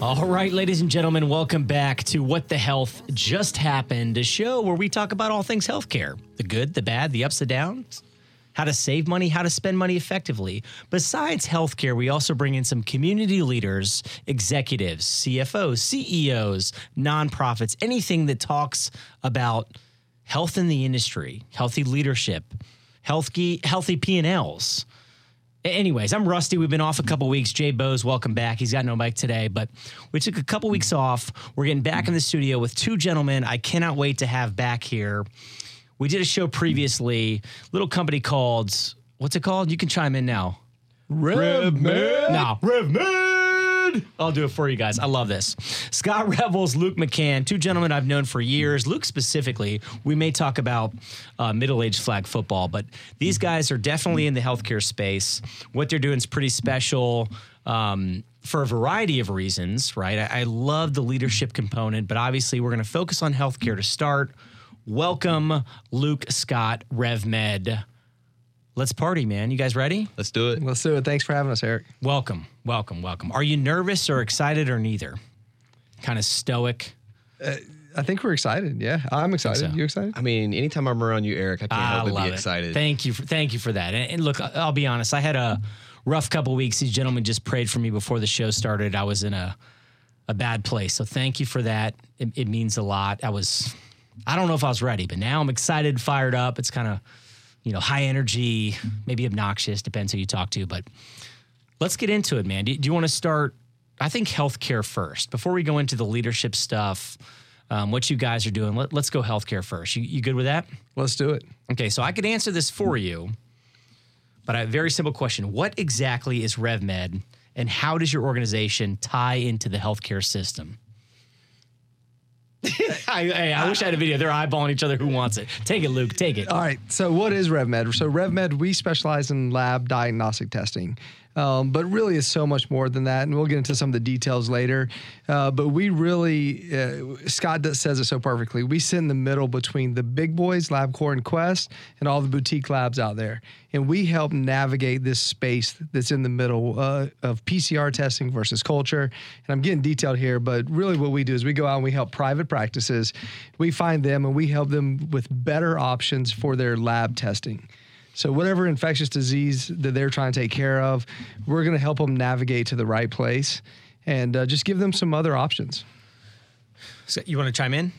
All right, ladies and gentlemen, welcome back to What the Health Just Happened, a show where we talk about all things healthcare the good, the bad, the ups, the downs, how to save money, how to spend money effectively. Besides healthcare, we also bring in some community leaders, executives, CFOs, CEOs, nonprofits, anything that talks about health in the industry, healthy leadership, healthy, healthy P&Ls. Anyways, I'm Rusty. We've been off a couple weeks. Jay Bose, welcome back. He's got no mic today, but we took a couple weeks off. We're getting back in the studio with two gentlemen I cannot wait to have back here. We did a show previously, little company called what's it called? You can chime in now. RevMed. No, RevMed. I'll do it for you guys. I love this. Scott Revels, Luke McCann, two gentlemen I've known for years. Luke specifically, we may talk about uh, middle-aged flag football, but these guys are definitely in the healthcare space. What they're doing is pretty special. Um, for a variety of reasons, right? I, I love the leadership component, but obviously we're going to focus on healthcare to start. Welcome, Luke Scott, RevMed. Let's party, man. You guys ready? Let's do it. Let's do it. Thanks for having us, Eric. Welcome, welcome, welcome. Are you nervous or excited or neither? Kind of stoic. Uh, I think we're excited. Yeah, I'm excited. so. You excited? I mean, anytime I'm around you, Eric, I can't I help but love be it. excited. Thank you for thank you for that. And, and look, I'll be honest. I had a rough couple weeks. These gentlemen just prayed for me before the show started. I was in a a bad place. So thank you for that. It, it means a lot. I was, I don't know if I was ready, but now I'm excited, fired up. It's kind of, you know, high energy, maybe obnoxious, depends who you talk to. But let's get into it, man. Do, do you want to start? I think healthcare first before we go into the leadership stuff. Um, what you guys are doing. Let, let's go healthcare first. You, you good with that? Let's do it. Okay, so I could answer this for you, but a very simple question. What exactly is RevMed and how does your organization tie into the healthcare system? I, I, I wish I had a video. They're eyeballing each other. Who wants it? Take it, Luke. Take it. All right. So, what is RevMed? So, RevMed, we specialize in lab diagnostic testing. Um, but really, it's so much more than that, and we'll get into some of the details later. Uh, but we really, uh, Scott says it so perfectly. We sit in the middle between the big boys, LabCorp and Quest, and all the boutique labs out there, and we help navigate this space that's in the middle uh, of PCR testing versus culture. And I'm getting detailed here, but really, what we do is we go out and we help private practices. We find them and we help them with better options for their lab testing. So whatever infectious disease that they're trying to take care of, we're going to help them navigate to the right place and uh, just give them some other options. So you want to chime in?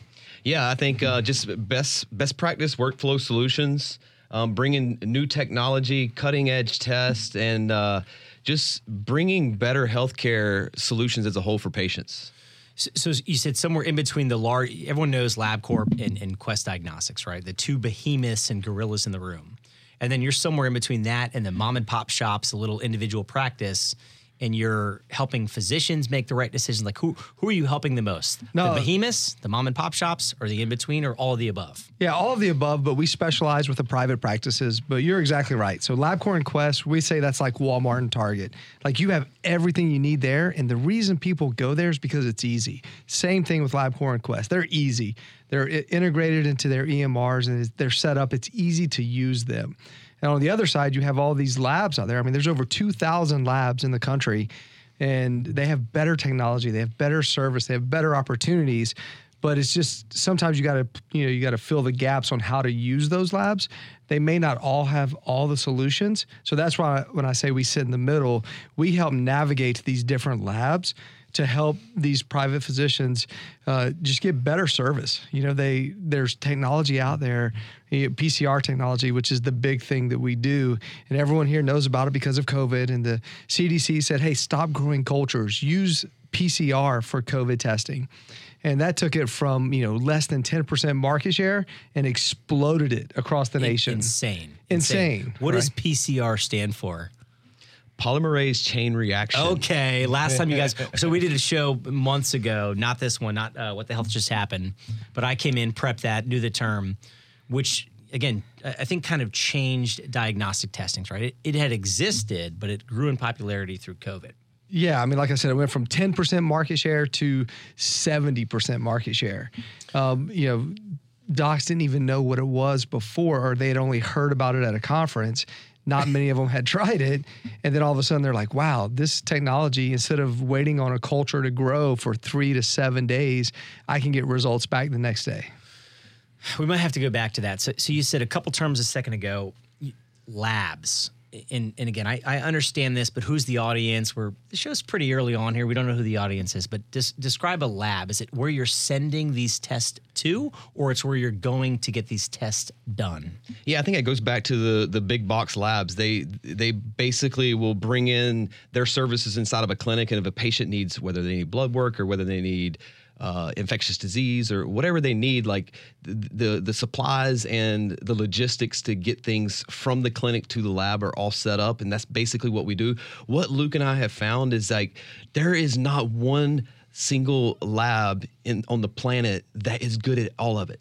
Yeah, I think uh, just best best practice workflow solutions, um, bringing new technology, cutting edge tests, and uh, just bringing better healthcare solutions as a whole for patients. So, so you said somewhere in between the large. Everyone knows LabCorp and, and Quest Diagnostics, right? The two behemoths and gorillas in the room, and then you're somewhere in between that and the mom and pop shops, a little individual practice, and you're helping physicians make the right decisions. Like who who are you helping the most? No. the behemoths, the mom and pop shops, or the in between, or all of the above? Yeah, all of the above, but we specialize with the private practices. But you're exactly right. So LabCorp and Quest, we say that's like Walmart and Target. Like you have everything you need there, and the reason people go there is because it's easy. Same thing with LabCorp and Quest. They're easy. They're integrated into their EMRs and they're set up. It's easy to use them. And on the other side, you have all these labs out there. I mean, there's over 2,000 labs in the country, and they have better technology, they have better service, they have better opportunities. But it's just sometimes you got to you know you got to fill the gaps on how to use those labs. They may not all have all the solutions, so that's why when I say we sit in the middle, we help navigate these different labs to help these private physicians uh, just get better service. You know, they there's technology out there, PCR technology, which is the big thing that we do, and everyone here knows about it because of COVID. And the CDC said, "Hey, stop growing cultures. Use PCR for COVID testing." And that took it from you know less than ten percent market share and exploded it across the nation. Insane. Insane, What does? PCR stand for? Polymerase chain reaction. Okay, last time you guys, so we did a show months ago, not this one, not uh, what the health just happened, but I came in, prepped that, knew the term, which again, I I think kind of changed diagnostic testings, right? It, it had existed, but it grew in popularity through COVID. Yeah, I mean, like I said, it went from 10% market share to 70% market share. Um, you know, docs didn't even know what it was before, or they had only heard about it at a conference. Not many of them had tried it. And then all of a sudden they're like, wow, this technology, instead of waiting on a culture to grow for three to seven days, I can get results back the next day. We might have to go back to that. So, so you said a couple terms a second ago, labs. And, and again, I, I understand this, but who's the audience? We're the show's pretty early on here. We don't know who the audience is, but des- describe a lab. Is it where you're sending these tests to, or it's where you're going to get these tests done? Yeah, I think it goes back to the the big box labs. They they basically will bring in their services inside of a clinic, and if a patient needs whether they need blood work or whether they need uh, infectious disease or whatever they need, like the, the supplies and the logistics to get things from the clinic to the lab are all set up, and that's basically what we do. What Luke and I have found is like there is not one single lab in on the planet that is good at all of it.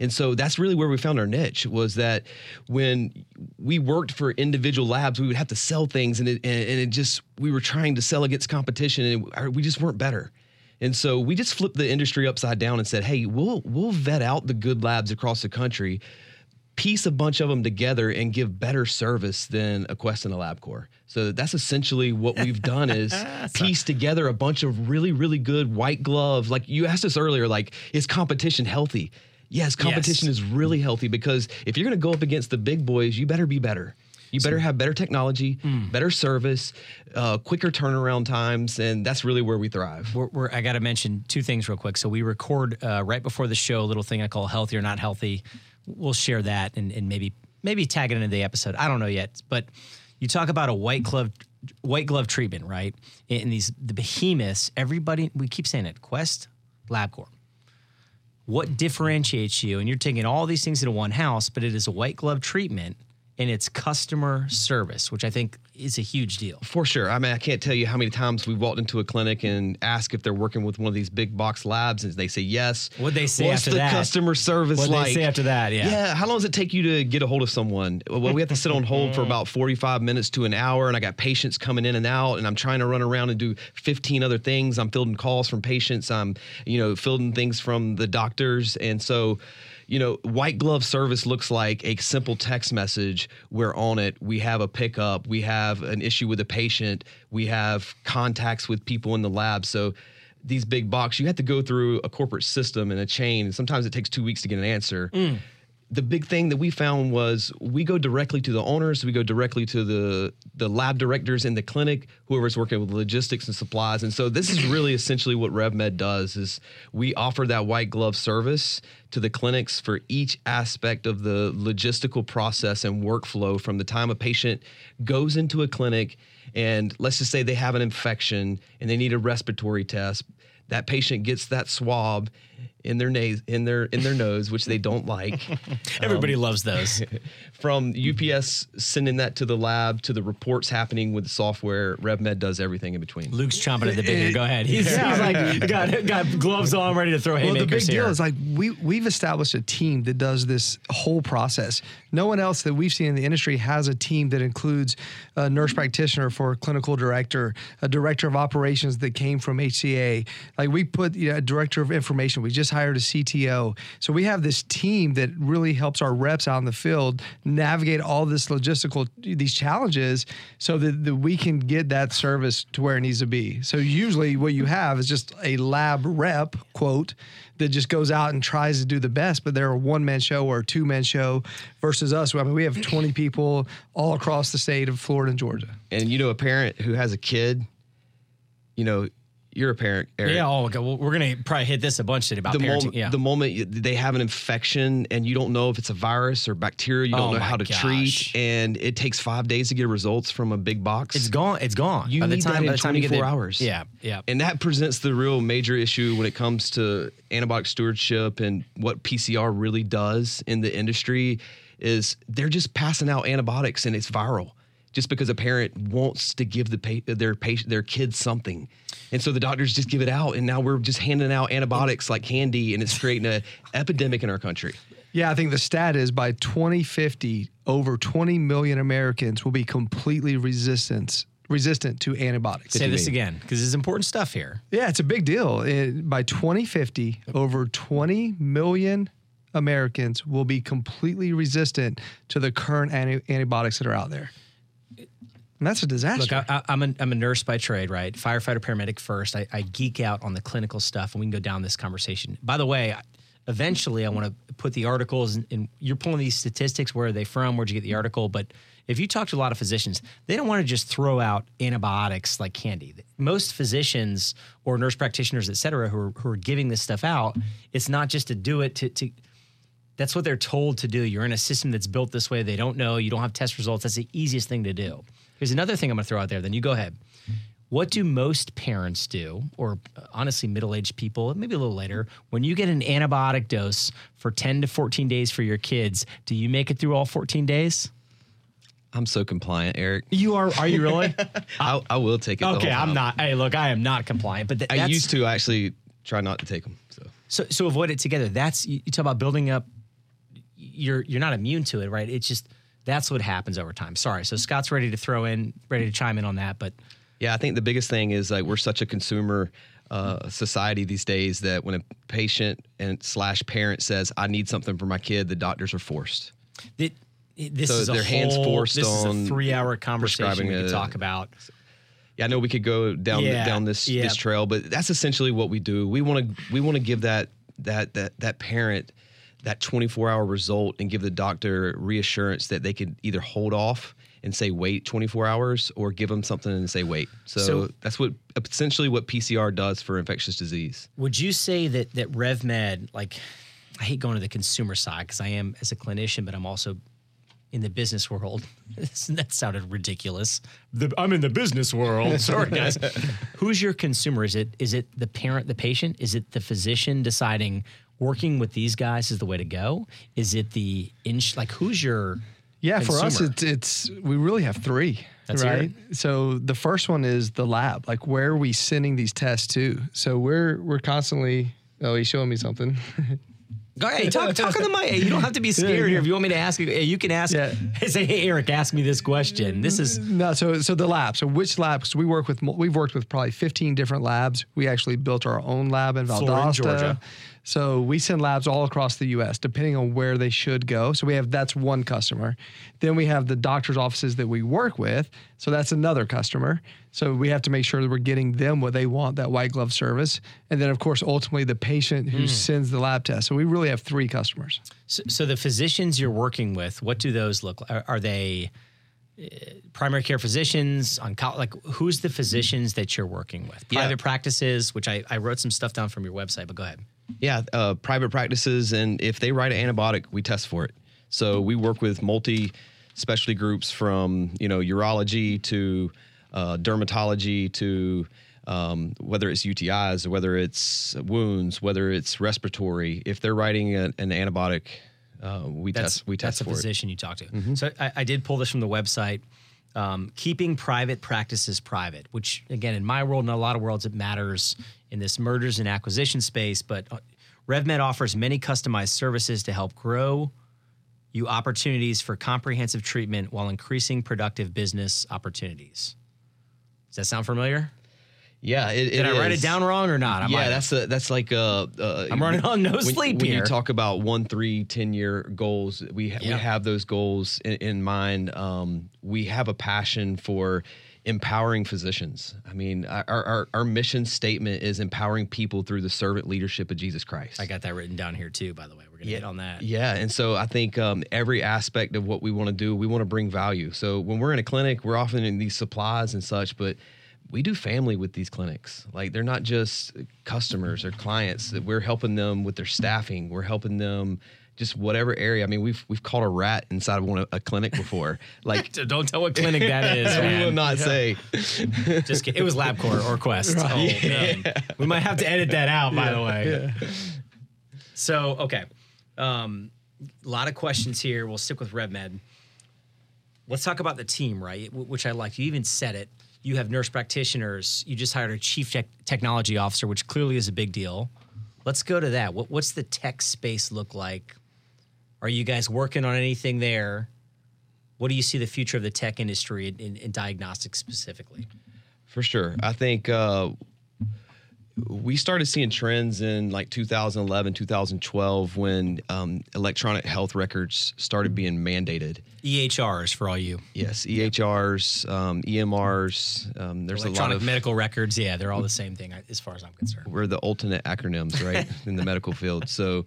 And so that's really where we found our niche was that when we worked for individual labs, we would have to sell things and it, and it just, we were trying to sell against competition and our- we just weren't better. And so we just flipped the industry upside down and said, hey, we'll, we'll vet out the good labs across the country, piece a bunch of them together and give better service than a Quest and a LabCorp. So that's essentially what we've done is piece together a bunch of really, really good white glove. Like you asked us earlier, like, is competition healthy? Yes, competition is really healthy because if you're going to go up against the big boys, you better be better. You better have better technology, better service, uh, quicker turnaround times, and that's really where we thrive. We're, we're, I got to mention two things real quick. So we record uh, right before the show a little thing I call healthy or not healthy. We'll share that and, and maybe maybe tag it into the episode. I don't know yet, but you talk about a white glove white glove treatment, right? In these the behemoths, everybody we keep saying it. Quest, LabCorp. What differentiates you? And you're taking all these things into one house, but it is a white glove treatment and it's customer service, which I think is a huge deal. For sure. I mean, I can't tell you how many times we've walked into a clinic and asked if they're working with one of these big box labs, and they say yes. What'd they say What's after the that? customer service What'd they like? say after that? Yeah. Yeah. How long does it take you to get a hold of someone? Well, we have to sit on hold for about 45 minutes to an hour, and I got patients coming in and out, and I'm trying to run around and do 15 other things. I'm fielding calls from patients. I'm, you know, fielding things from the doctors, and so you know, white glove service looks like a simple text message. We're on it. We have a pickup, we have an issue with a patient, we have contacts with people in the lab. So these big box, you have to go through a corporate system and a chain, and sometimes it takes two weeks to get an answer. Mm. The big thing that we found was we go directly to the owners, we go directly to the the lab directors in the clinic, whoever's working with logistics and supplies. And so this is really essentially what RevMed does is we offer that white glove service to the clinics for each aspect of the logistical process and workflow from the time a patient goes into a clinic and let's just say they have an infection and they need a respiratory test that patient gets that swab in their nose in their in their nose which they don't like Everybody um, loves those. from UPS sending that to the lab to the reports happening with the software RevMed does everything in between Luke's chomping at the bit here. Go ahead. He's, Yeah. he's like got got gloves on, ready to throw Well, the haymakers big deal is like we we've established a team that does this whole process. No one else that we've seen in the industry has a team that includes a nurse practitioner for a clinical director, a director of operations that came from HCA. Like we put you know, a director of information. We just hired a CTO. So we have this team that really helps our reps out in the field navigate all this logistical these challenges so that, that we can get that service to where it needs to be. So usually what you have is just a lab rep quote that just goes out and tries to do the best, but they're a one man show or a two man show versus us. I mean, we have 20 people all across the state of Florida and Georgia. and you know a parent who has a kid you know you're a parent Eric. yeah. Oh, okay. Well, we're gonna probably hit this a bunch today about the parenting. moment, yeah. the moment you- they have an infection and you don't know if it's a virus or bacteria, you Oh don't know how to gosh. treat, and it takes five days to get results from a big box. it's gone. It's gone. You by the need time, that in by the time you get 24 the- hours. Yeah. Yeah. And that presents the real major issue when it comes to antibiotic stewardship and what PCR really does in the industry is they're just passing out antibiotics and it's viral just because a parent wants to give the pa- their patient their kid something. And so the doctors just give it out and now we're just handing out antibiotics like candy and it's creating an epidemic in our country. Yeah, I think the stat is by 2050, over 20 million Americans will be completely resistant resistant to antibiotics. Say this again because this is important stuff here. Yeah, it's a big deal. It- by 2050, over 20 million Americans will be completely resistant to the current anti- antibiotics that are out there. And that's a disaster. Look, I, I'm, a, I'm a nurse by trade, right? Firefighter, paramedic first. I, I geek out on the clinical stuff, and we can go down this conversation. By the way, eventually, I want to put the articles, and you're pulling these statistics. Where are they from? Where'd you get the article? But if you talk to a lot of physicians, they don't want to just throw out antibiotics like candy. Most physicians or nurse practitioners, et cetera, who are, who are giving this stuff out, it's not just to do it to, to that's what they're told to do. You're in a system that's built this way. They don't know. You don't have test results. That's the easiest thing to do. Here's another thing I'm going to throw out there. Then you go ahead. What do most parents do, or uh, honestly, middle aged people, maybe a little later, when you get an antibiotic dose for 10 to 14 days for your kids? Do you make it through all 14 days? I'm so compliant, Eric. You are. Are you really? I, I will take it. okay, I'm not. Hey, look, I am not compliant. But th- I used to actually try not to take them. So So so avoid it together. That's you, you talk about building up. You're you're not immune to it, right? It's just that's what happens over time. Sorry. So Scott's ready to throw in, ready to chime in on that, but Yeah, I think the biggest thing is like we're such a consumer uh, society these days that when a patient and slash parent says, "I need something for my kid," the doctors are forced. it, it- this So is a their hands whole, forced This is on a three-hour conversation we could talk about. Yeah, I know we could go down Yeah, down this yeah. this trail, but that's essentially what we do. We want to we want to give that that that that parent that 24 hour result and give the doctor reassurance that they could either hold off and say wait 24 hours or give them something and say wait. So, So- that's what essentially what PCR does for infectious disease. Would you say that that RevMed, like, I hate going to the consumer side because I am as a clinician, but I'm also in the business world. that sounded ridiculous. The, I'm in the business world. Sorry, guys. Who's your consumer? Is it is it the parent, the patient? Is it the physician deciding working with these guys is the way to go? Is it the ins- like who's your Yeah, for us, it's it's we really have three. Hear right. So the first one is the lab. Like, where are we sending these tests to? So we're we're constantly. Oh, he's showing me something. Go ahead, talk, talk on the mic. You don't have to be scared here. If you want me to ask you, you can ask. Yeah. Say, hey, Eric, ask me this question. This is no, so so the lab. So which lab? Because we work with we've worked with probably 15 different labs. We actually built our own lab in Florida, Valdosta. Georgia. So we send labs all across the U.S. depending on where they should go. So we have that's one customer. Then we have the doctor's offices that we work with. So that's another customer. So we have to make sure that we're getting them what they want, that white glove service. And then of course ultimately the patient who hmm. sends the lab test. So we really have three customers. so, so. The physicians you're working with, what do those look like? Are, are they primary care physicians? Onco- like, who's the physicians that you're working with? Yeah. Private practices, which I, I wrote some stuff down from your website, but go ahead. Yeah, uh, private practices, and if they write an antibiotic, we test for it. So we work with multi specialty groups from you know urology to uh, dermatology to um, whether it's UTIs or whether it's wounds, whether it's respiratory. If they're writing a, an antibiotic, uh, we That's test. We that's test a for it. physician you talk to. So I, I did pull this from the website. Um, keeping private practices private, which again, in my world and a lot of worlds, it matters in this mergers and acquisition space. But uh, RevMed offers many customized services to help grow you opportunities for comprehensive treatment while increasing productive business opportunities. Does that sound familiar? Yeah, it, Did I write it down wrong or not? I yeah, that's a, that's like uh, uh, I'm running on no when, sleep when here. you talk about one, three, 10 year goals, we ha- Yeah. we have those goals in, in mind. Um, we have a passion for empowering physicians. I mean, our, our our mission statement is empowering people through the servant leadership of Jesus Christ. I got that written down here too. By the way, we're gonna hit on that. Yeah, and so I think um, every aspect of what we want to do, we want to bring value. So when we're in a clinic, we're often in these supplies and such, but we do family with these clinics. Like they're not just customers or clients. That we're helping them with their staffing. We're helping them just whatever area. I mean, we've we've caught a rat inside of one a clinic before. Like Don't tell what clinic that is. we will not say. Just kidding. It was LabCorp or Quest. Oh, man. We might have to edit that out, by the way. So, okay. Um, a lot of questions here. We'll stick with RevMed. Let's talk about the team, right? Wh- Which I like. You even said it. You have nurse practitioners. You just hired a chief tech technology officer, which clearly is a big deal. Let's go to that. What, what's the tech space look like Are you guys working on anything there? What do you see the future of the tech industry in, in, in diagnostics specifically? For sure. I think uh, we started seeing trends in like 2011, 2012 when um, electronic health records started being mandated. EHRs for all you Yes, EHRs, um, EMRs. Um, there's a lot of medical records. Yeah, they're all the same thing as far as I'm concerned. we're the alternate acronyms, right, in the medical field. So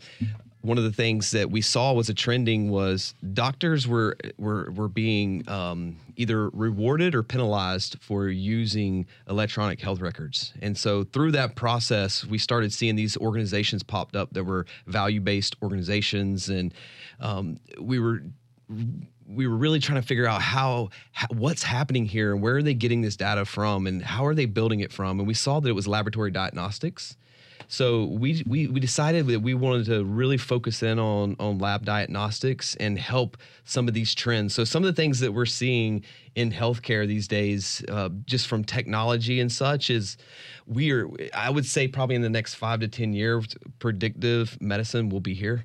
one of the things that we saw was a trending was doctors were were were being um, either rewarded or penalized for using electronic health records, and so through that process, we started seeing these organizations popped up that were value based organizations, and um, we were we were really trying to figure out how, how what's happening here and where are they getting this data from and how are they building it from. And we saw that it was laboratory diagnostics so we, we we decided that we wanted to really focus in on on lab diagnostics and help some of these trends. So some of the things that we're seeing in healthcare these days, uh, just from technology and such, is we are. I would say probably in the next five to ten years, predictive medicine will be here.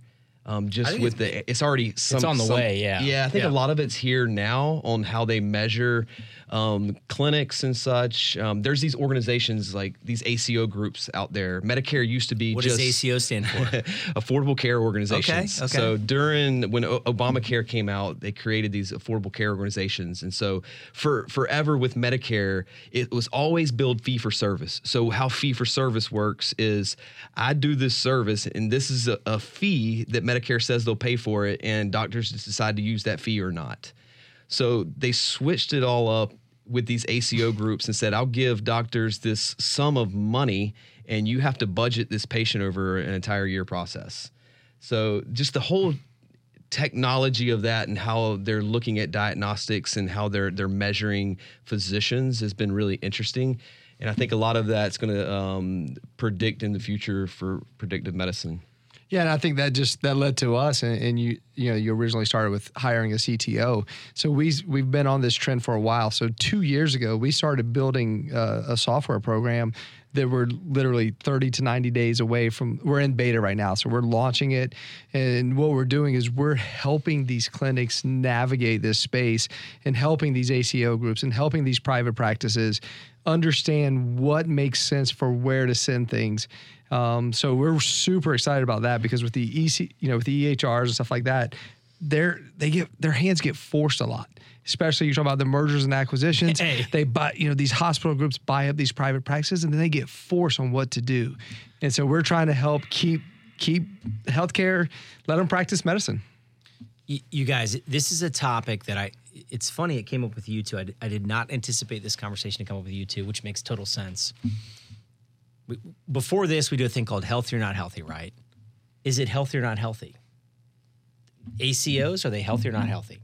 Um, just with the, it's already some, on the some- way, yeah. yeah. I think Yeah. a lot of it's here now on how they measure um, clinics and such. Um, there's these organizations like these ACO groups out there. Medicare used to be What just does ACO stand for? affordable care organizations. Okay, okay. So during when O- Obamacare came out, they created these affordable care organizations, and so for forever with Medicare, it was always billed fee for service. So how fee for service works is I do this service, and this is a, a fee that Medicare says they'll pay for it, and doctors just decide to use that fee or not. So they switched it all up with these ACO groups and said, I'll give doctors this sum of money and you have to budget this patient over an entire year process. So just the whole technology of that and how they're looking at diagnostics and how they're they're measuring physicians has been really interesting. And I think a lot of that's going to um, predict in the future for predictive medicine. Yeah, and I think that just that led to us, and, and you you know you originally started with hiring a CTO. So we we've been on this trend for a while. So two years ago, we started building uh, a software program that we're literally 30 to 90 days away from. We're in beta right now, so we're launching it, and what we're doing is we're helping these clinics navigate this space and helping these ACO groups and helping these private practices understand what makes sense for where to send things. Um, so we're super excited about that because with the EC, you know, with the EHRs and stuff like that, they're they get their hands get forced a lot. Especially you talk about the mergers and acquisitions. Hey. They buy, you know, these hospital groups buy up these private practices and then they get forced on what to do. And so we're trying to help keep keep healthcare, let them practice medicine. You guys, this is a topic that I. It's funny it came up with you two. I, d- I did not anticipate this conversation to come up with you two, which makes total sense. We, before this, we do a thing called healthy or not healthy, right? Is it healthy or not healthy? ACOs are they healthy or not healthy?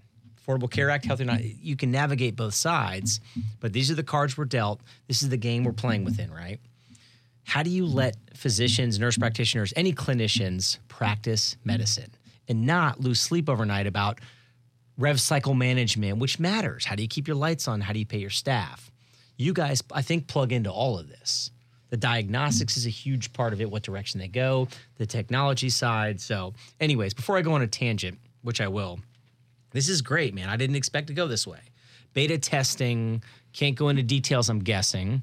Affordable Care Act, healthy or not? You can navigate both sides, but these are the cards we're dealt. This is the game we're playing within, right? How do you let physicians, nurse practitioners, any clinicians practice medicine and not lose sleep overnight about rev cycle management, which matters? How do you keep your lights on? How do you pay your staff? You guys, I think, plug into all of this. The diagnostics is a huge part of it, what direction they go, the technology side. So, anyways, before I go on a tangent, which I will, this is great, man. I didn't expect to go this way. Beta testing, can't go into details, I'm guessing.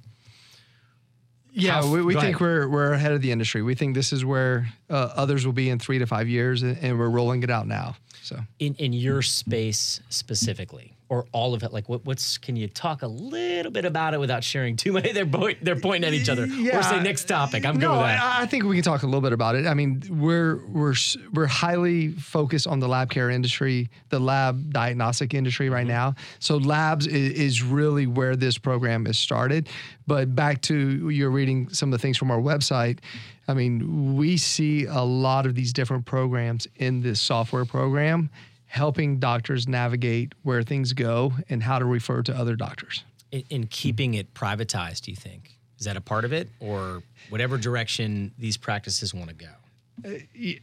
Yeah, How- we, we think ahead. we're we're ahead of the industry. We think this is where uh, others will be in three to five years, and, and we're rolling it out now. So in in your space specifically or all of it like what, what's can you talk a little bit about it without sharing too many they're, point, they're pointing at each other Yeah. or say next topic i'm good no, with that I, I think we can talk a little bit about it. I mean, we're we're we're highly focused on the lab care industry, the lab diagnostic industry Mm-hmm. right now. So labs is, is really where this program is started. But back to you're reading some of the things from our website. I mean, we see a lot of these different programs in this software program helping doctors navigate where things go and how to refer to other doctors. in, in keeping it privatized do you think is that a part of it or whatever direction these practices want to go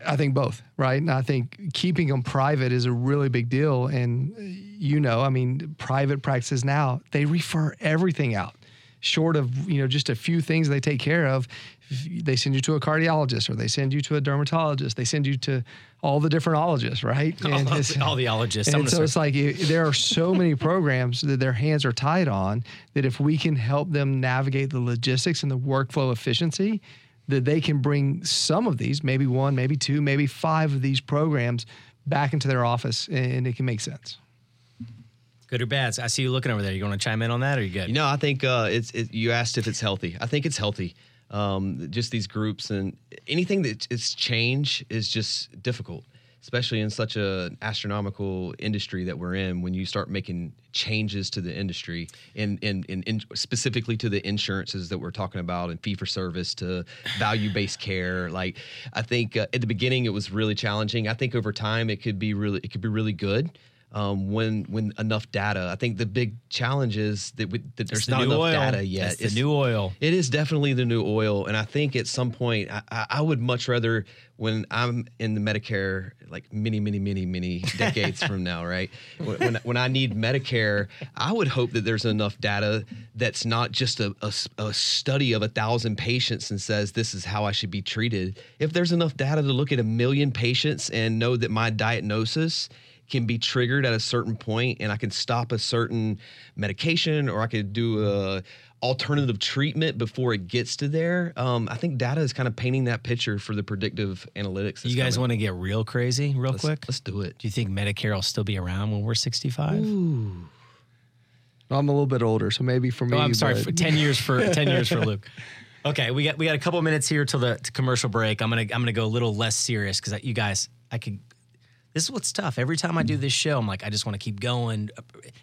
I think both, right? And I think keeping them private is a really big deal. And uh, you know, I mean, private practices now they refer everything out. Short of you know just a few things they take care of, They send you to a cardiologist, or they send you to a dermatologist. They send you to all the different ologists, right? all, the, all the ologists. And so start- it's like it- there are so many programs that their hands are tied on that if we can help them navigate the logistics and the workflow efficiency, that they can bring some of these, maybe one, maybe two, maybe five of these programs back into their office and it can make sense. good or bad. I see you looking over there. You want to chime in on that, or you good? You know, I think uh, it's. It, you asked if it's healthy. I think it's healthy. Um, just these groups and anything that is change is just difficult, especially in such an astronomical industry that we're in. When you start making changes to the industry, and in, in, in specifically to the insurances that we're talking about, and fee for service to value based care. Like, I think uh, at the beginning it was really challenging. I think over time it could be really it could be really good um, when when enough data. I think the big challenge is that, we, that there's the not enough oil. data yet. It's the new oil. It is definitely the new oil, and I think at some point I, I would much rather when I'm in the Medicare like many many many many decades from now, right? When, when when I need Medicare, I would hope that there's enough data that's not just a a study of a thousand patients and says this is how I should be treated. If there's enough data to look at a million patients and know that my diagnosis can be triggered at a certain point and I can stop a certain medication or I could do a alternative treatment before it gets to there. Um, I think data is kind of painting that picture for the predictive analytics. You guys want to get real crazy, real let's, quick? Let's do it. Do you think Medicare will still be around when we're 65? I'm a little bit older, so maybe for me. Oh, I'm sorry. but- For ten years for ten years for Luke. Okay, we got we got a couple minutes here till the to commercial break. I'm gonna I'm gonna go a little less serious because you guys, I could. This is what's tough. Every time I do this show, I'm like, I just want to keep going,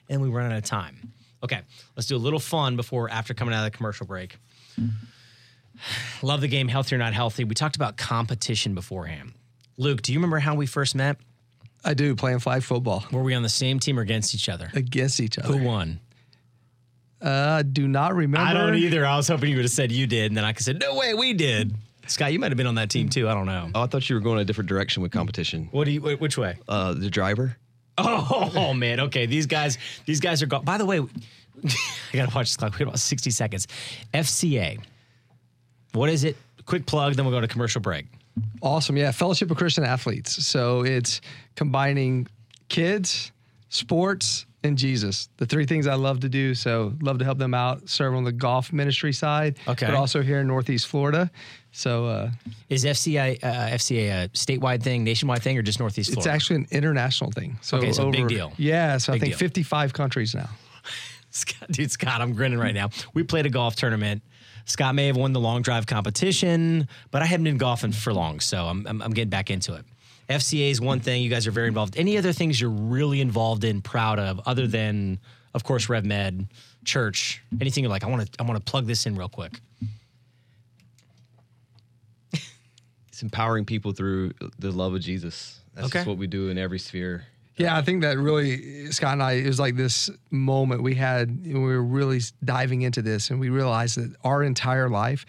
and we run out of time. Okay, let's do a little fun before after coming out of the commercial break. Love the game, healthy or not healthy. We talked about competition beforehand. Luke, do you remember how we first met? I do playing flag football Were we on the same team or against each other? against each other. Who won? Uh, do not remember. I don't either. I was hoping you would have said you did, and then I could say, no way, we did. Scott, you might have been on that team too. I don't know. Oh, I thought you were going a different direction with competition. What do you? wh- Which way? Uh, the driver. Oh man. Okay, these guys. These guys are gone. By the way, I gotta watch this clock. We have about sixty seconds. FCA. What is it? Quick plug. Then we'll go to commercial break. Awesome. Yeah. Fellowship of Christian Athletes. So it's combining kids, sports, and Jesus. The three things I love to do. So love to help them out, serve on the golf ministry side. Okay. But also here in Northeast Florida. So uh, Is FCA uh, FCA a statewide thing, nationwide thing, or just Northeast Florida? it's actually an international thing. So Okay, so big over- deal. Yeah. So Big I think deal. 55 countries now. Scott, dude, Scott, I'm grinning right now. We played a golf tournament. Scott may have won the long drive competition, but I haven't been golfing for long, so I'm, I'm, I'm getting back into it. FCA is one thing. You guys are very involved. Any other things you're really involved in, proud of, other than, of course, RevMed, church? Anything you're like, I want to, I want to plug this in real quick. It's empowering people through the love of Jesus. That's Okay. just what we do in every sphere. Yeah, I think that really Scott and I it was like this moment we had when we were really diving into this and we realized that our entire life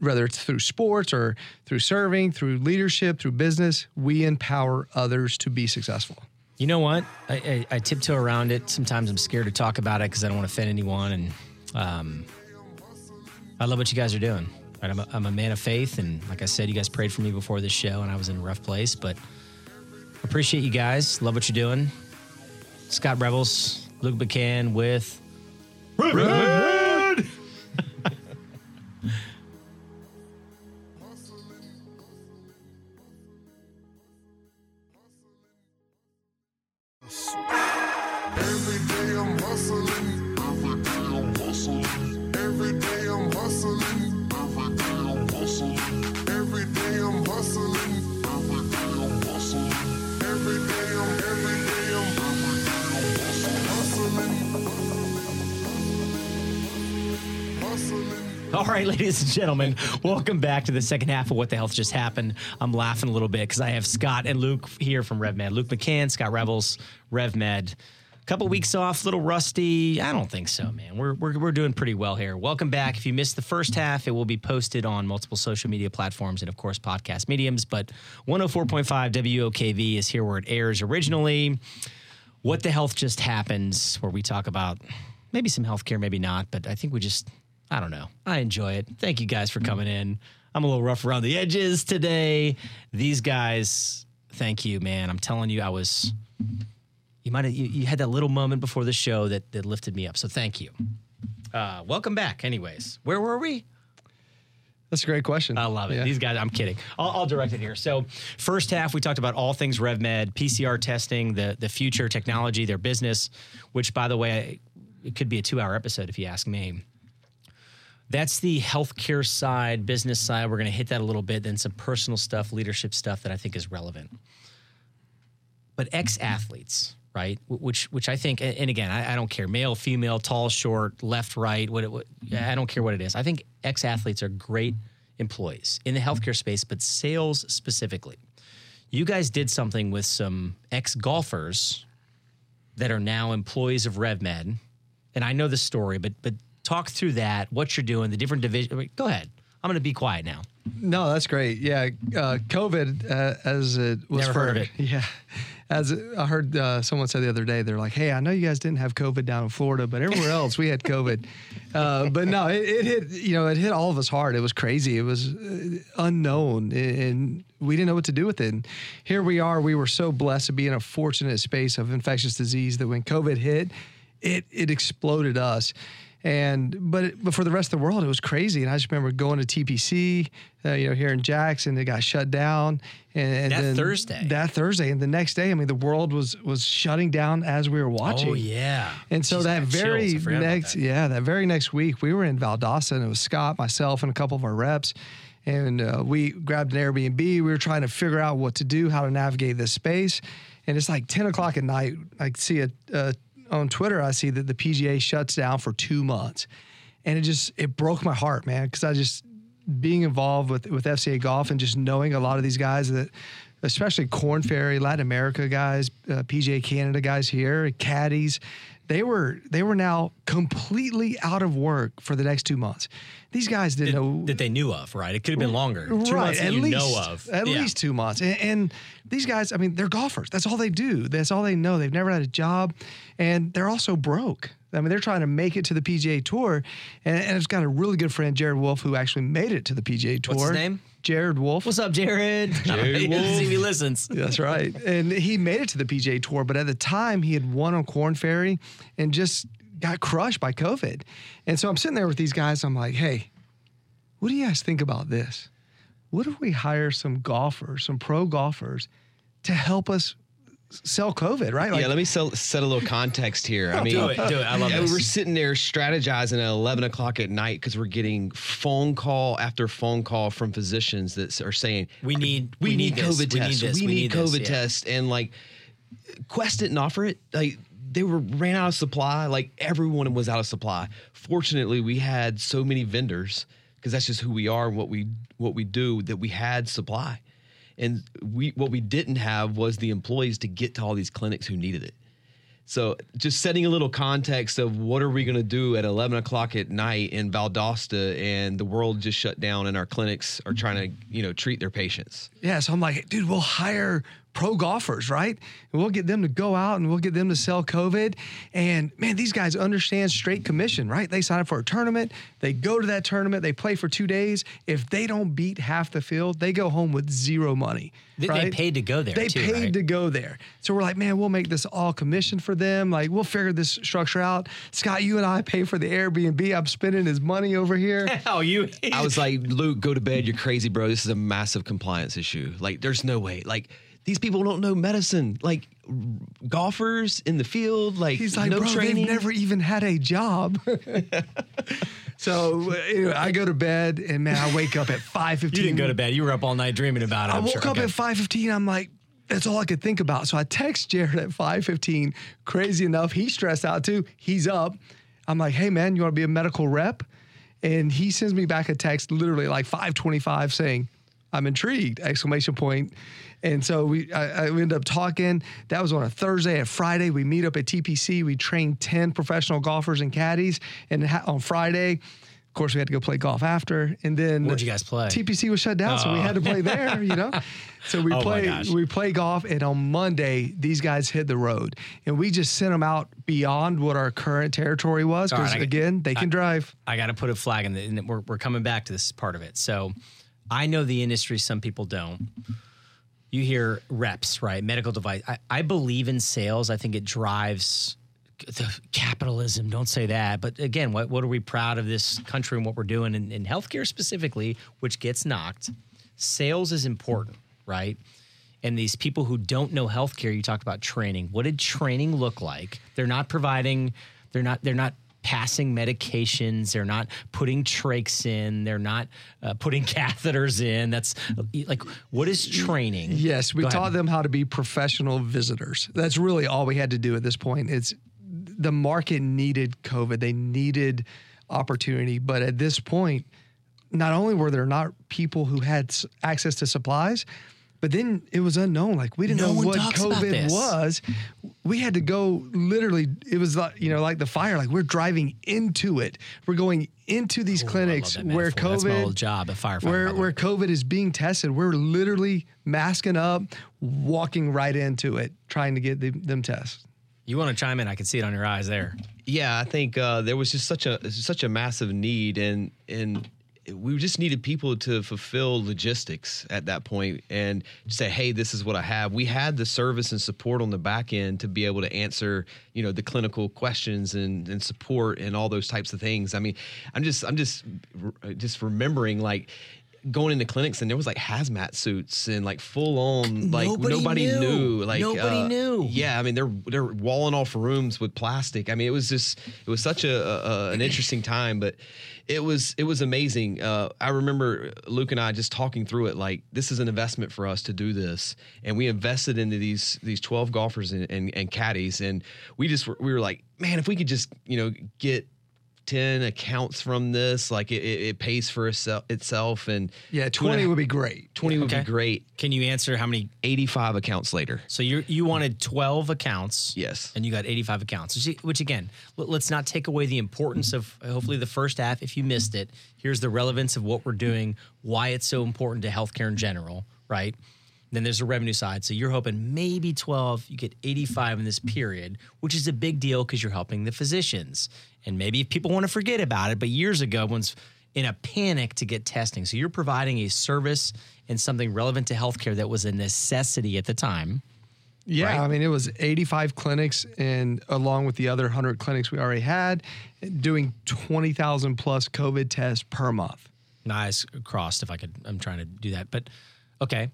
whether it's through sports or through serving, through leadership, through business, we empower others to be successful. You know what? I, I, I tiptoe around it. Sometimes I'm scared to talk about it because I don't want to offend anyone. And um, I love what you guys are doing. Right? I'm, a, I'm a man of faith. And like I said, you guys prayed for me before this show, and I was in a rough place. But appreciate you guys. Love what you're doing. Scott Revels, Luke McCann with. Every All right, ladies and gentlemen, welcome back to the second half of What the Health Just Happened. I'm laughing a little bit because I have Scott and Luke here from RevMed. Luke McCann, Scott Revels, RevMed. A couple weeks off, little rusty. I don't think so, man. We're, we're, we're doing pretty well here. Welcome back. If you missed the first half, it will be posted on multiple social media platforms and, of course, podcast mediums. But 104.5 WOKV is here where it airs originally. What the Health Just Happens, where we talk about maybe some healthcare, maybe not, but I think we just, I don't know. I enjoy it. Thank you guys for coming in. I'm a little rough around the edges today. These guys, thank you, man. I'm telling you, I was. You might have you, you had that little moment before the show that that lifted me up. So thank you. Uh, welcome back. Anyways, where were we? That's a great question. I love it. Yeah. These guys, I'm kidding. I'll, I'll direct it here. So, first half, we talked about all things RevMed, PCR testing, the the future technology, their business, which, by the way, it could be a two hour episode if you ask me. That's the healthcare side, business side. We're going to hit that a little bit, then some personal stuff, leadership stuff that I think is relevant. But ex athletes, right? Which, which I think, and again, I, I don't care, male, female, tall, short, left, right. What, it- what I don't care what it is. I think ex athletes are great employees in the healthcare space, but sales specifically. You guys did something with some ex golfers that are now employees of RevMed, and I know the story, but but talk through that. What you're doing, the different division. Go ahead. I'm going to be quiet now. No, that's great. Yeah, uh, COVID, uh, as it was Never for, heard of it. Yeah, as it- I heard uh, someone say the other day, they're like, "Hey, I know you guys didn't have COVID down in Florida, but everywhere else we had COVID." Uh, but no, it, it hit. You know, it hit all of us hard. It was crazy. It was uh, unknown, and we didn't know what to do with it. And here we are. We were so blessed to be in a fortunate space of infectious disease that when COVID hit, it it exploded us. And but but for the rest of the world, it was crazy. And I just remember going to TPC, uh, you know, here in Jackson, it got shut down. And, and That then Thursday. that Thursday, and the next day, I mean, the world was was shutting down as we were watching. Oh yeah. And so Jeez, that very chills. I forgot about next, that. yeah, that very next week, we were in Valdosta, and it was Scott, myself, and a couple of our reps, and uh, we grabbed an Airbnb. We were trying to figure out what to do, how to navigate this space, and it's like ten o'clock at night. I see it uh, on Twitter. I see that the PGA shuts down for two months, and it just it broke my heart, man, because I just being involved with with FCA golf and just knowing a lot of these guys that especially Korn Ferry, Latin America guys, uh, PGA Canada guys here, caddies, they were they were now completely out of work for the next two months. These guys didn't know that they knew of, right? It could have been longer. Two months that at you least, know of. At Yeah. least two months. And, and these guys, I mean, they're golfers. That's all they do. That's all they know. They've never had a job, and they're also broke. I mean, they're trying to make it to the PGA Tour, and, and I've got a really good friend, Jared Wolfe, who actually made it to the PGA Tour. What's his name? Jared Wolfe. What's up, Jared? Jared Wolfe. see if he listens. That's right. And he made it to the PGA Tour, but at the time he had won on Korn Ferry and just got crushed by COVID. And so I'm sitting there with these guys. I'm like, hey, what do you guys think about this? What if we hire some golfers, some pro golfers, to help us sell COVID, right? yeah, let me sell, set a little context here. I mean, Do it. Do it. I love Yeah, this. we're sitting there strategizing at 11 o'clock at night because we're getting phone call after phone call from physicians that are saying, We need- we, we need, need this, COVID we need tests. this, We, we need, need this," COVID yeah. tests. And like, Quest didn't offer it. Like, they were ran out of supply. Like, everyone was out of supply. Fortunately, we had so many vendors because that's just who we are and what we what we do that we had supply. And we what we didn't have was the employees to get to all these clinics who needed it. So just setting a little context of what are we going to do at 11 o'clock at night in Valdosta and the world just shut down and our clinics are trying to, you know, treat their patients. Yeah, so I'm like, dude, we'll hire pro golfers, right? And we'll get them to go out and we'll get them to sell COVID. And man, these guys understand straight commission, right? They sign up for a tournament, they go to that tournament, they play for two days. If they don't beat half the field, they go home with zero money. They- they paid to go there, They too, paid right? to go there. So we're like, man, we'll make this all commission for them. Like, we'll figure this structure out. Scott, you and I pay for the Airbnb. I'm spending his money over here. How oh, you? I was like, Luke, go to bed. You're crazy, bro. This is a massive compliance issue. Like, there's no way. Like, these people don't know medicine. Like, golfers in the field, like, He's like, no bro, training. they've never even had a job. so anyway, I go to bed and man, I wake up at five fifteen. You didn't go to bed. You were up all night dreaming about it. I I'm woke sure. up Okay. at five fifteen. I'm like, that's all I could think about. So I text Jared at five fifteen. Crazy enough, he's stressed out too. He's up. I'm like, hey man, you want to be a medical rep? And he sends me back a text, literally like five twenty five, saying, "I'm intrigued!" Exclamation point. And so we, I, I we ended up talking. That was on a Thursday. At Friday, we meet up at TPC. We train ten professional golfers and caddies. And ha- on Friday, of course, we had to go play golf after. And then Where'd you guys play? TPC was shut down, so we had to play oh. there. You know, so we Oh my play gosh. we play golf, and on Monday these guys hit the road, and we just sent them out beyond what our current territory was All right, because I get- again they can drive. I got to put a flag in the. And we're we're coming back to this part of it. So, I know the industry, some people don't. You hear reps, right? Medical device. I, I believe in sales. I think it drives the capitalism. Don't say that. But again, what, what are we proud of this country and what we're doing in, in healthcare specifically, which gets knocked? Sales is important, right? And these people who don't know healthcare, you talked about training. What did training look like? They're not providing, they're not, they're not passing medications. They're not putting trachs in. They're not uh, putting catheters in. That's like, what is training? Yes, we Go ahead. taught them how to be professional visitors. That's really all we had to do at this point. It's the market needed COVID. They needed opportunity, but at this point, not only were there not people who had access to supplies, but then it was unknown. Like we didn't No know what COVID was. We had to go literally. It was like you know, like the fire. Like we're driving into it. We're going into these Ooh, clinics where. COVID. That's my old job at firefighter. where where COVID is being tested. We're literally masking up, walking right into it, trying to get the, them tests. you want to chime in? I can see it on your eyes there. Yeah, I think uh, there was just such a such a massive need, and and we just needed people to fulfill logistics at that point and say, hey, this is what I have. We had the service and support on the back end to be able to answer, you know, the clinical questions and, and support and all those types of things. I mean, I'm just I'm just just remembering like going into clinics and there was like hazmat suits and like full on like Nobody nobody, knew. knew. like Nobody uh, knew. yeah i mean they're they're walling off rooms with plastic i mean it was just it was such a, a an interesting time but it was it was amazing uh, i remember luke and i just talking through it like this is an investment for us to do this and we invested into these these 12 golfers and, and, and caddies and we just were, we were like man if we could just you know get 10 accounts from this like it, it, it pays for itself itself and Yeah, two and twenty would be great. 20 would Okay. be great Can you answer how many? 85 accounts later So you you wanted twelve accounts. Yes. And you got eighty five accounts. Which, which again, let's not take away the importance of hopefully the first half. If you missed it, here's the relevance of what we're doing, why it's so important to healthcare in general, right? Then there's the revenue side. So you're hoping maybe 12, you get 85 in this period, which is a big deal because you're helping the physicians. And maybe people want to forget about it, but years ago, one's in a panic to get testing. So you're providing a service and something relevant to healthcare that was a necessity at the time. Yeah, Right. I mean, it was 85 clinics, and along with the other 100 clinics we already had, doing 20,000 plus COVID tests per month. Eyes crossed if I could. I'm trying to do that. But okay.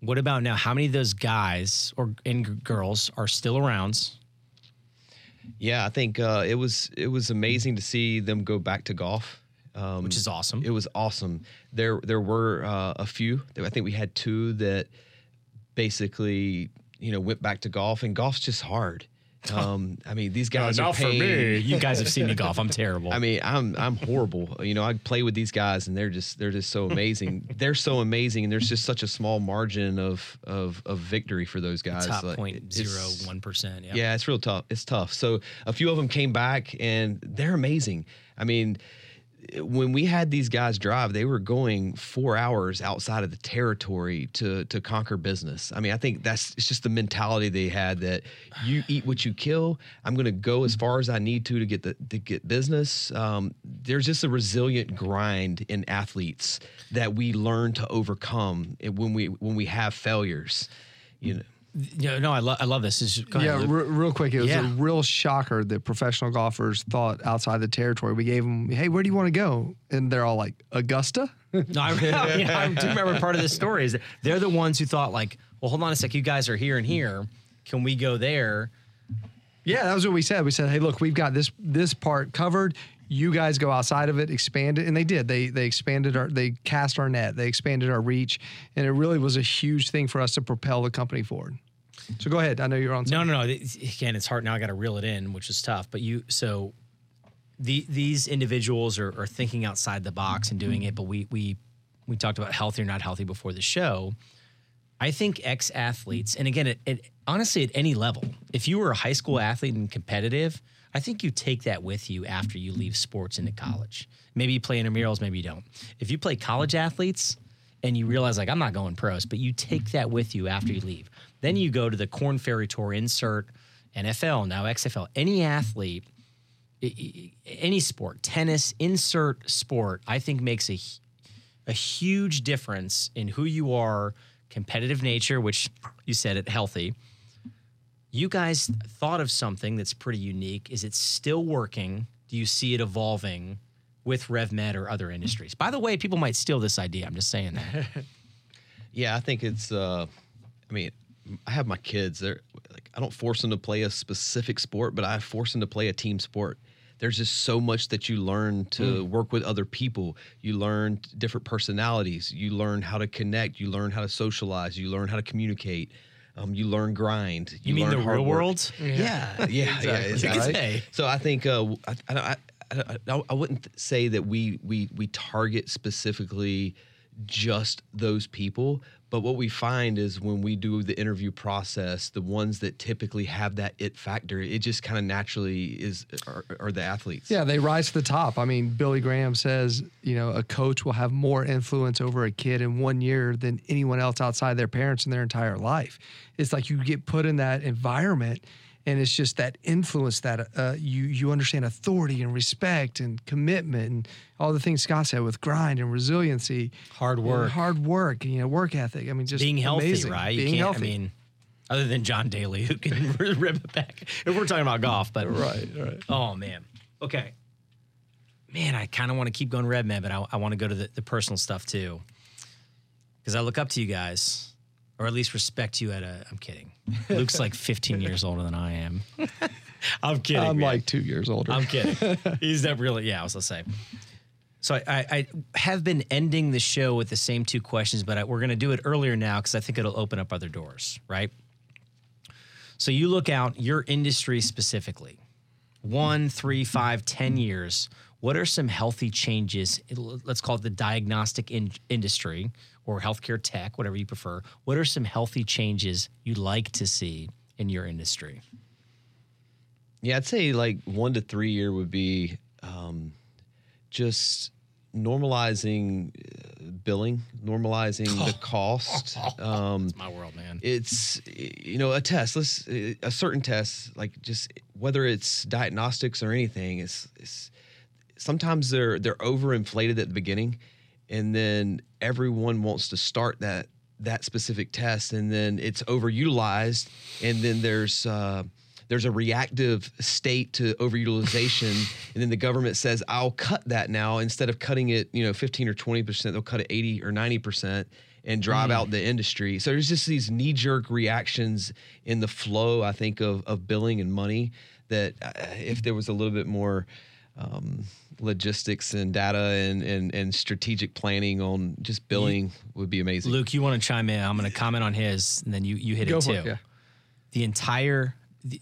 What about now? How many of those guys or and g- girls are still around? Yeah, I think uh, it was it was amazing to see them go back to golf, um, Which is awesome. It was awesome. There there were uh, a few. I think we had two that basically you know went back to golf, and golf's just hard. Um, I mean, these guys are paying. You guys have seen me golf. I'm terrible. I mean, I'm I'm horrible. You know, I play with these guys, and they're just they're just so amazing. they're so amazing, and there's just such a small margin of of, of victory for those guys. top Like, zero one percent. Yeah. yeah, it's real tough. It's tough. So a few of them came back and they're amazing. I mean, when we had these guys drive, they were going four hours outside of the territory to to conquer business. I mean, I think that's it's just the mentality they had that you eat what you kill. I'm going to go as far as I need to to get the to get business. Um, there's just a resilient grind in athletes that we learn to overcome when we when we have failures. You know. No, no, I love I love this. This is- go ahead, yeah, re- real quick, it was Yeah. a real shocker that professional golfers thought outside the territory. We gave them, hey, where do you want to go? And they're all like, Augusta? No, I, yeah, I do remember part of this story is that they're the ones who thought like, well, hold on a sec, you guys are here and here. Can we go there? Yeah, that was what we said. We said, "Hey, look, we've got this this part covered. You guys go outside of it, expand it." And they did. They they expanded our they cast our net. They expanded our reach, and it really was a huge thing for us to propel the company forward. So go ahead. I know you're on. No, no, no. Again, it's hard now. I got to reel it in, which is tough. But you, so the these individuals are, are thinking outside the box and doing it. But we we we talked about healthy or not healthy before the show. I think ex athletes, and again, it, it, honestly, at any level, if you were a high school athlete and competitive, I think you take that with you after you leave sports into college. Maybe you play intramurals, maybe you don't. If you play college athletes and you realize, like, I'm not going pros, but you take that with you after you leave. Then you go to the Korn Ferry Tour, insert NFL, now XFL. Any athlete, any sport, tennis, insert sport, I think makes a a huge difference in who you are, competitive nature, which you said it healthy. You guys thought of something that's pretty unique. Is it still working? Do you see it evolving with RevMed or other industries? By the way, people might steal this idea. I'm just saying that. Yeah, I think it's. Uh, I mean, I have my kids. They're like, I don't force them to play a specific sport, but I force them to play a team sport. There's just so much that you learn to work with other people. You learn different personalities. You learn how to connect. You learn how to socialize. You learn how to communicate. Um, you learn grind. You mean learn the real world? Yeah, yeah, yeah. Exactly. exactly. You could say. So I think uh, I, I, I, I, I, I wouldn't say that we we we target specifically just those people, but what we find is when we do the interview process, the ones that typically have that it factor, it just kind of naturally is are, are the athletes. Yeah, they rise to the top. I mean, Billy Graham says, you know, a coach will have more influence over a kid in one year than anyone else outside their parents in their entire life. It's like you get put in that environment, and it's just that influence that uh, you you understand authority and respect and commitment and all the things Scott said with grind and resiliency, Hard and work. hard work, you know, work ethic. I mean, just being healthy, amazing. right? Being you can't. healthy. I mean, other than John Daly, who can rip it back. If we're talking about golf, but right, right. Oh man. Okay. Man, I kind of want to keep going red man, but I, I want to go to the, the personal stuff too, because I look up to you guys, or at least respect you at a. I'm kidding. Luke's like 15 years older than I am. I'm kidding. I'm man. like two years older. I'm kidding. He's not really. Yeah, I was gonna say. So I, I, I have been ending the show with the same two questions, but I, we're going to do it earlier now because I think it'll open up other doors, right? So you look out your industry specifically, one, three, five, ten years. What are some healthy changes? Let's call it the diagnostic in, industry or healthcare tech, whatever you prefer. What are some healthy changes you'd like to see in your industry? Yeah, I'd say like one to three year would be um, just normalizing uh, billing, normalizing the cost. Um, My world, man. it's you know a test let's a certain test like just whether it's diagnostics or anything it's, it's sometimes they're they're overinflated at the beginning and then everyone wants to start that that specific test and then it's overutilized and then there's uh there's a reactive state to overutilization and then the government says i'll cut that now instead of cutting it you know 15 or 20 percent they'll cut it 80 or 90 percent and drive out the industry. So there's just these knee-jerk reactions in the flow i think of, of billing and money that uh, if there was a little bit more um, logistics and data and, and, and strategic planning on just billing would be amazing Luke, you want to chime in? I'm going to comment on his, and then you you hit Go it for too. it, yeah. The entire the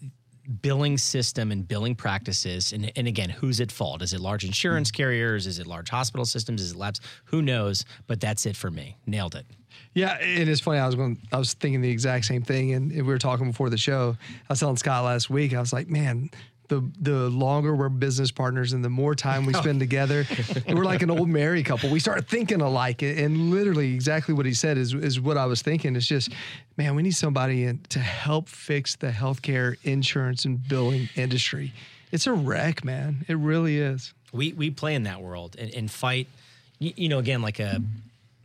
billing system and billing practices, and and again, who's at fault? Is it large insurance carriers? Is it large hospital systems? Is it labs? Who knows? But that's it for me. Nailed it. Yeah, it is funny. I was going. I was thinking the exact same thing, and we were talking before the show. I was telling Scott last week. I was like, man. The, the longer we're business partners and the more time we spend together, we're like an old married couple. We start thinking alike, and literally exactly what he said is is what I was thinking. It's just, man, we need somebody in, to help fix the healthcare insurance and billing industry. It's a wreck, man. It really is. We we play in that world and, and fight. You, you know, again, like a,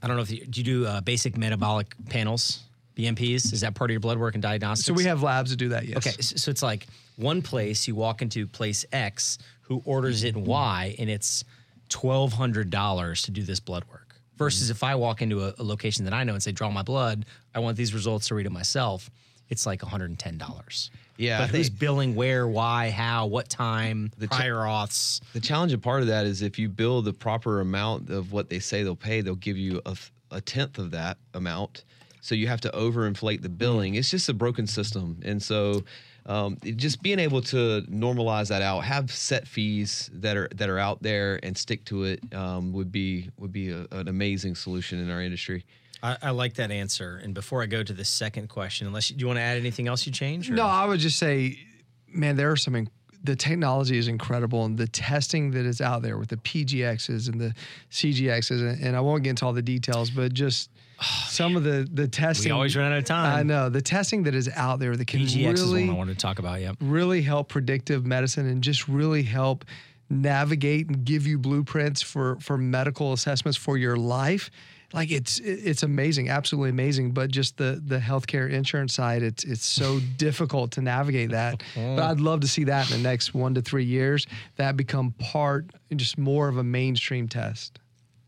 I don't know if you, do you do uh, basic metabolic panels, BMPs? Is that part of your blood work and diagnostics? So we have labs to do that. Yes. Okay, so so it's like one place you walk into place X who orders it in Y and it's twelve hundred dollars to do this blood work. Versus if I walk into a, a location that I know and say, "Draw my blood," I want these results to read it myself. It's like one hundred and ten dollars. Yeah, but I who's billing where, why, how, what time, The cha- prior auths? The challenging part of that is if you bill the proper amount of what they say they'll pay, they'll give you a, a tenth of that amount. So you have to overinflate the billing. It's just a broken system, and so um, just being able to normalize that out, have set fees that are that are out there, and stick to it um, would be would be a, an amazing solution in our industry. I, I like that answer. And before I go to the second question, unless you, do you want to add anything else you change? or- No, I would just say, man, there are some. In- the technology is incredible, and the testing that is out there with the PGXs and the CGXs, and, and I won't get into all the details, but just some of the the testing. Oh, always run out of time. I know the testing that is out there that can PGX really I wanted to talk about. Yep. really help predictive medicine and just really help navigate and give you blueprints for for medical assessments for your life. Like it's it's amazing, absolutely amazing. But just the the healthcare insurance side, it's it's so difficult to navigate that. But I'd love to see that in the next one to three years, that become part, just more of a mainstream test.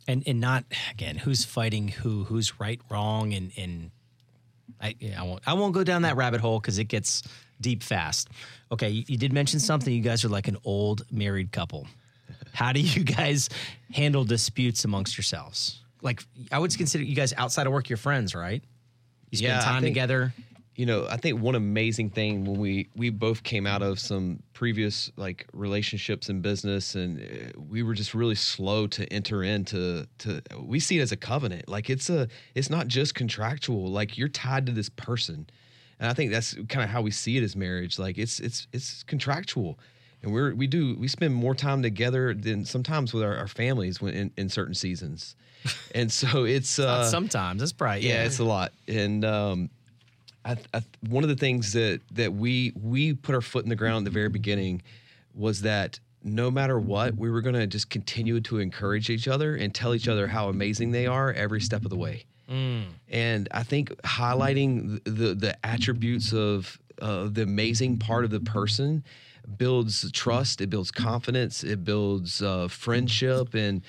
And and not again who's fighting who who's right wrong and and I yeah, I won't I won't go down that rabbit hole because it gets deep fast. Okay, you, you did mention something. You guys are like an old married couple. How do you guys handle disputes amongst yourselves? Like I would consider you guys outside of work your friends, right? You spend Yeah, time think- together. You know i think one amazing thing when we we both came out of some previous like relationships in business and uh, we were just really slow to enter into to we see it as a covenant. Like it's a it's not just contractual. Like you're tied to this person. And i think that's kind of how we see it as marriage. Like it's it's it's contractual. And we're we do we spend more time together than sometimes with our, our families when in, in certain seasons. And so it's uh sometimes. That's right. yeah, Yeah, it's a lot. And um, I, I, one of the things that that we we put our foot in the ground at the very beginning was that no matter what, we were going to just continue to encourage each other and tell each other how amazing they are every step of the way. And I think highlighting the the, the attributes of uh, the amazing part of the person builds trust, it builds confidence, it builds uh, friendship, and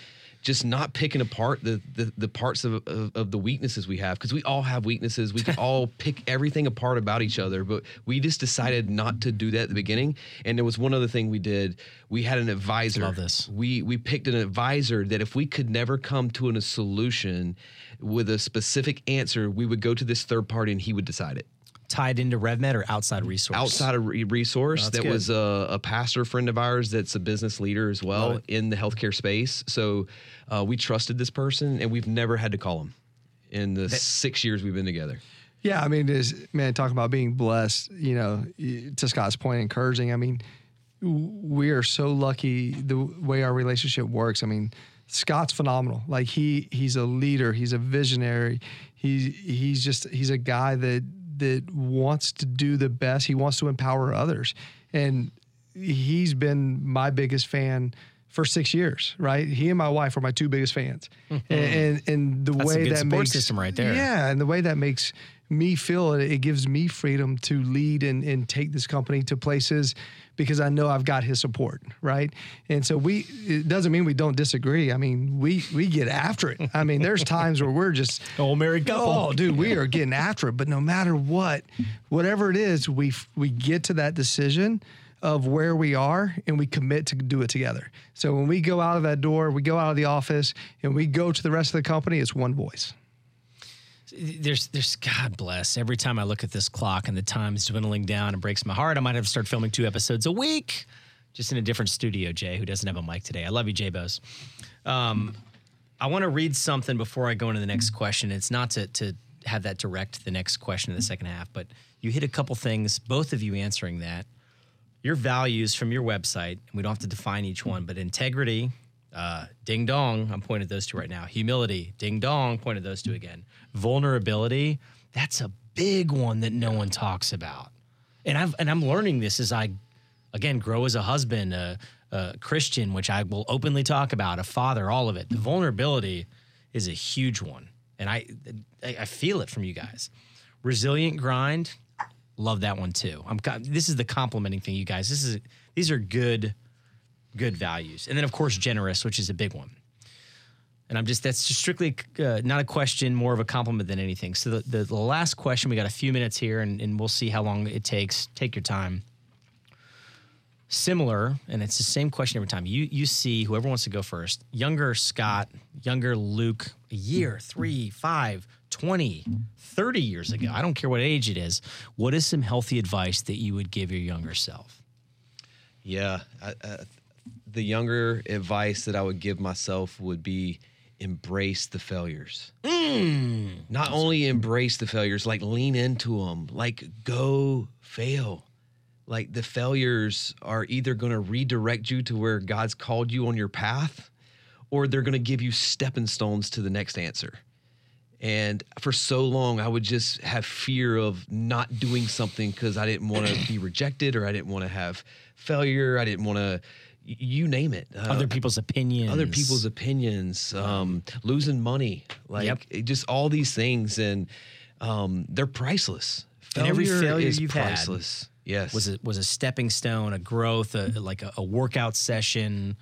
just not picking apart the the, the parts of, of, of the weaknesses we have because we all have weaknesses. We can all pick everything apart about each other, but we just decided not to do that at the beginning. And there was one other thing we did. We had an advisor. Love this. We we picked an advisor that if we could never come to an, a solution with a specific answer, we would go to this third party and he would decide it tied into RevMed or outside resource. outside of re- resource That's that good. was a, a pastor friend of ours that's a business leader as well in the healthcare space so uh, we trusted this person and we've never had to call him in the six years we've been together Yeah, I mean, is man talking about being blessed. You know, to Scott's point, encouraging. I mean, we are so lucky the way our relationship works. I mean, Scott's phenomenal. Like he he's a leader. He's a visionary. He's he's just he's a guy that that wants to do the best. He wants to empower others, and he's been my biggest fan for six years. Right, he and my wife are my two biggest fans, mm-hmm. and, and and the That's way that makes system right there. Yeah, and the way that makes me feel it, it gives me freedom to lead and, and take this company to places because I know I've got his support, right? And so we it doesn't mean we don't disagree. I mean, we we get after it. I mean, there's times where we're just Old married couple. Oh, dude, we are getting after it. But no matter what, whatever it is, we we get to that decision of where we are and we commit to do it together. So when we go out of that door, we go out of the office and we go to the rest of the company, it's one voice. There's there's God bless. Every time I look at this clock and the time's dwindling down, it breaks my heart. I might have to start filming two episodes a week, just in a different studio. Jay, who doesn't have a mic today. I love you, Jay Bose. Um, I want to read something before I go into the next question. It's not to to have that direct the next question in the second half, but you hit a couple things. Both of you answering that. Your values from your website. and We don't have to define each one, but integrity, uh, ding dong, I'm pointing at those two right now. Humility, ding dong, pointed those two again. Vulnerability, that's a big one that no one talks about. And I've and I'm learning this as I again grow as a husband, a, a Christian, which I will openly talk about, a father, all of it. The vulnerability is a huge one, and I I feel it from you guys. Resilient grind, love that one too. I'm this is the complimenting thing, you guys. This is these are good good values, and then of course generous, which is a big one. And I'm just that's just strictly uh, not a question, more of a compliment than anything. So the, the, the last question, we got a few minutes here, and, and we'll see how long it takes. Take your time. Similar, and it's the same question every time. You you see whoever wants to go first. Younger Scott, younger Luke, a year, three, five, 20, 30 years ago. I don't care what age it is. What is some healthy advice that you would give your younger self? Yeah, I, I, the younger advice that I would give myself would be embrace the failures. Hmm. Not only embrace the failures, like lean into them, like go fail. Like the failures are either going to redirect you to where God's called you on your path, or they're going to give you stepping stones to the next answer. And for so long, I would just have fear of not doing something because I didn't want to be rejected or I didn't want to have failure. I didn't want to, you name it. Uh, Other people's opinions. other people's opinions, um, losing money, like Yep. it- just all these things, and um, they're priceless. And every failure is you've had priceless. Yes, was a, was a stepping stone, a growth, a, like a, a workout session.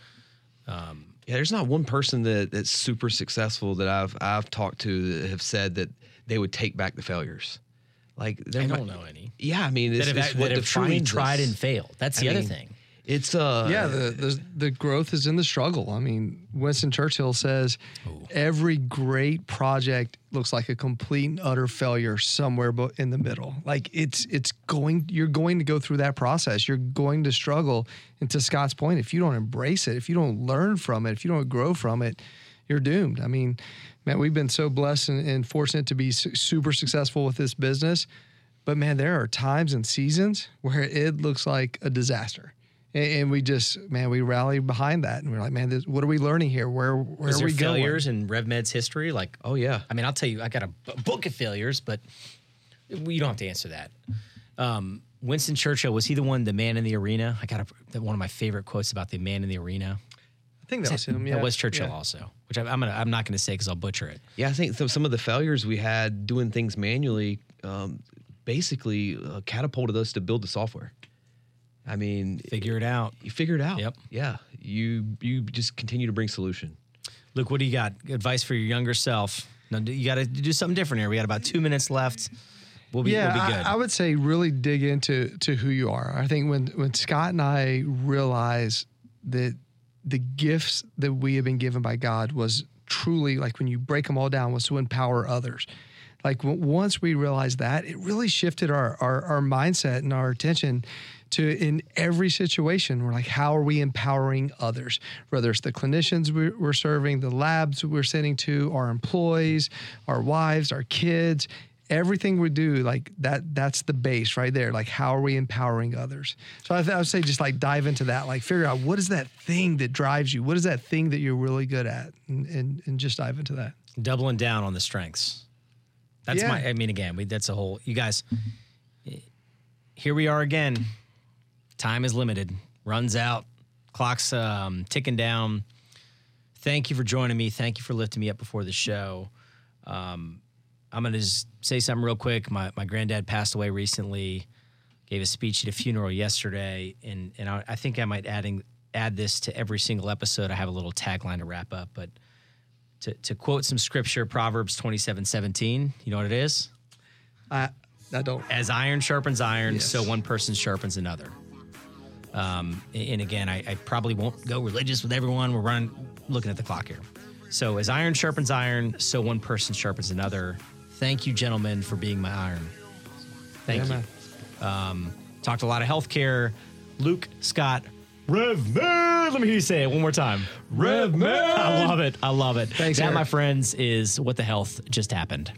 Yeah, there's not one person that that's super successful that I've I've talked to that have said that they would take back the failures. Like I don't know any Yeah, I mean, it's, that have, it's what that have truly tried and failed. That's I the other mean, thing. It's uh yeah, the, the the growth is in the struggle. I mean, Winston Churchill says every great project looks like a complete and utter failure somewhere bo- in the middle. Like it's it's going you're going to go through that process. You're going to struggle. And to Scott's point, if you don't embrace it, if you don't learn from it, if you don't grow from it, you're doomed. I mean, man, we've been so blessed and, and fortunate to be su- super successful with this business. But man, there are times and seasons where it looks like a disaster. And, and we just, man, we rallied behind that. And we're like, man, this, what are we learning here? Where, where Was are there we going? failures in RevMed's history? Like, oh yeah. I mean, I'll tell you, I got a b- book of failures, but you don't have to answer that. Um, Winston Churchill was he the one, the man in the arena? I got a, one of my favorite quotes about the man in the arena. I think that was him. Yeah. That was Churchill Yeah. also, which I, I'm gonna, I'm not going to say because I'll butcher it. Yeah, I think so, some of the failures we had doing things manually um, basically uh, catapulted us to build the software. I mean, Figure it out. you figure it out. Yep. Yeah. You you just continue to bring solution. Luke, what do you got? Advice for your younger self? No, you got to do something different here. We got about two minutes left. We'll be, yeah, we'll be good. I, I would say really dig into to who you are. I think when when Scott and I realized that the gifts that we have been given by God was truly like when you break them all down was to empower others. Like w- once we realized that, it really shifted our, our our mindset and our attention to in every situation. We're like, how are we empowering others? Whether it's the clinicians we're, we're serving, the labs we're sending to, our employees, our wives, our kids everything we do like that that's the base right there like how are we empowering others so I, th- I would say just like dive into that like figure out what is that thing that drives you what is that thing that you're really good at and and, and just dive into that Doubling down on the strengths. That's Yeah. my. I mean, again, we, that's a whole. You guys, here we are again. Time is limited. Runs out. Clock's um, ticking down. Thank you for joining me. Thank you for lifting me up before the show. Um, I'm gonna just say something real quick. My my granddad passed away recently. Gave a speech at a funeral yesterday, and and I, I think I might adding add this to every single episode. I have a little tagline to wrap up, but to, to quote some scripture, Proverbs 27 17, you know what it is? i i don't As iron sharpens iron, Yes. so one person sharpens another. Um, and again, I, I probably won't go religious with everyone. We're running, looking at the clock here. So, as iron sharpens iron, so one person sharpens another. Thank you, gentlemen, for being my iron. Thank Yeah, you. man. Talked a lot of healthcare. Luke, Scott, RevMed. Let me hear you say it one more time. RevMed. I love it. I love it. Thanks, that, Eric. my friends, is what the health just happened.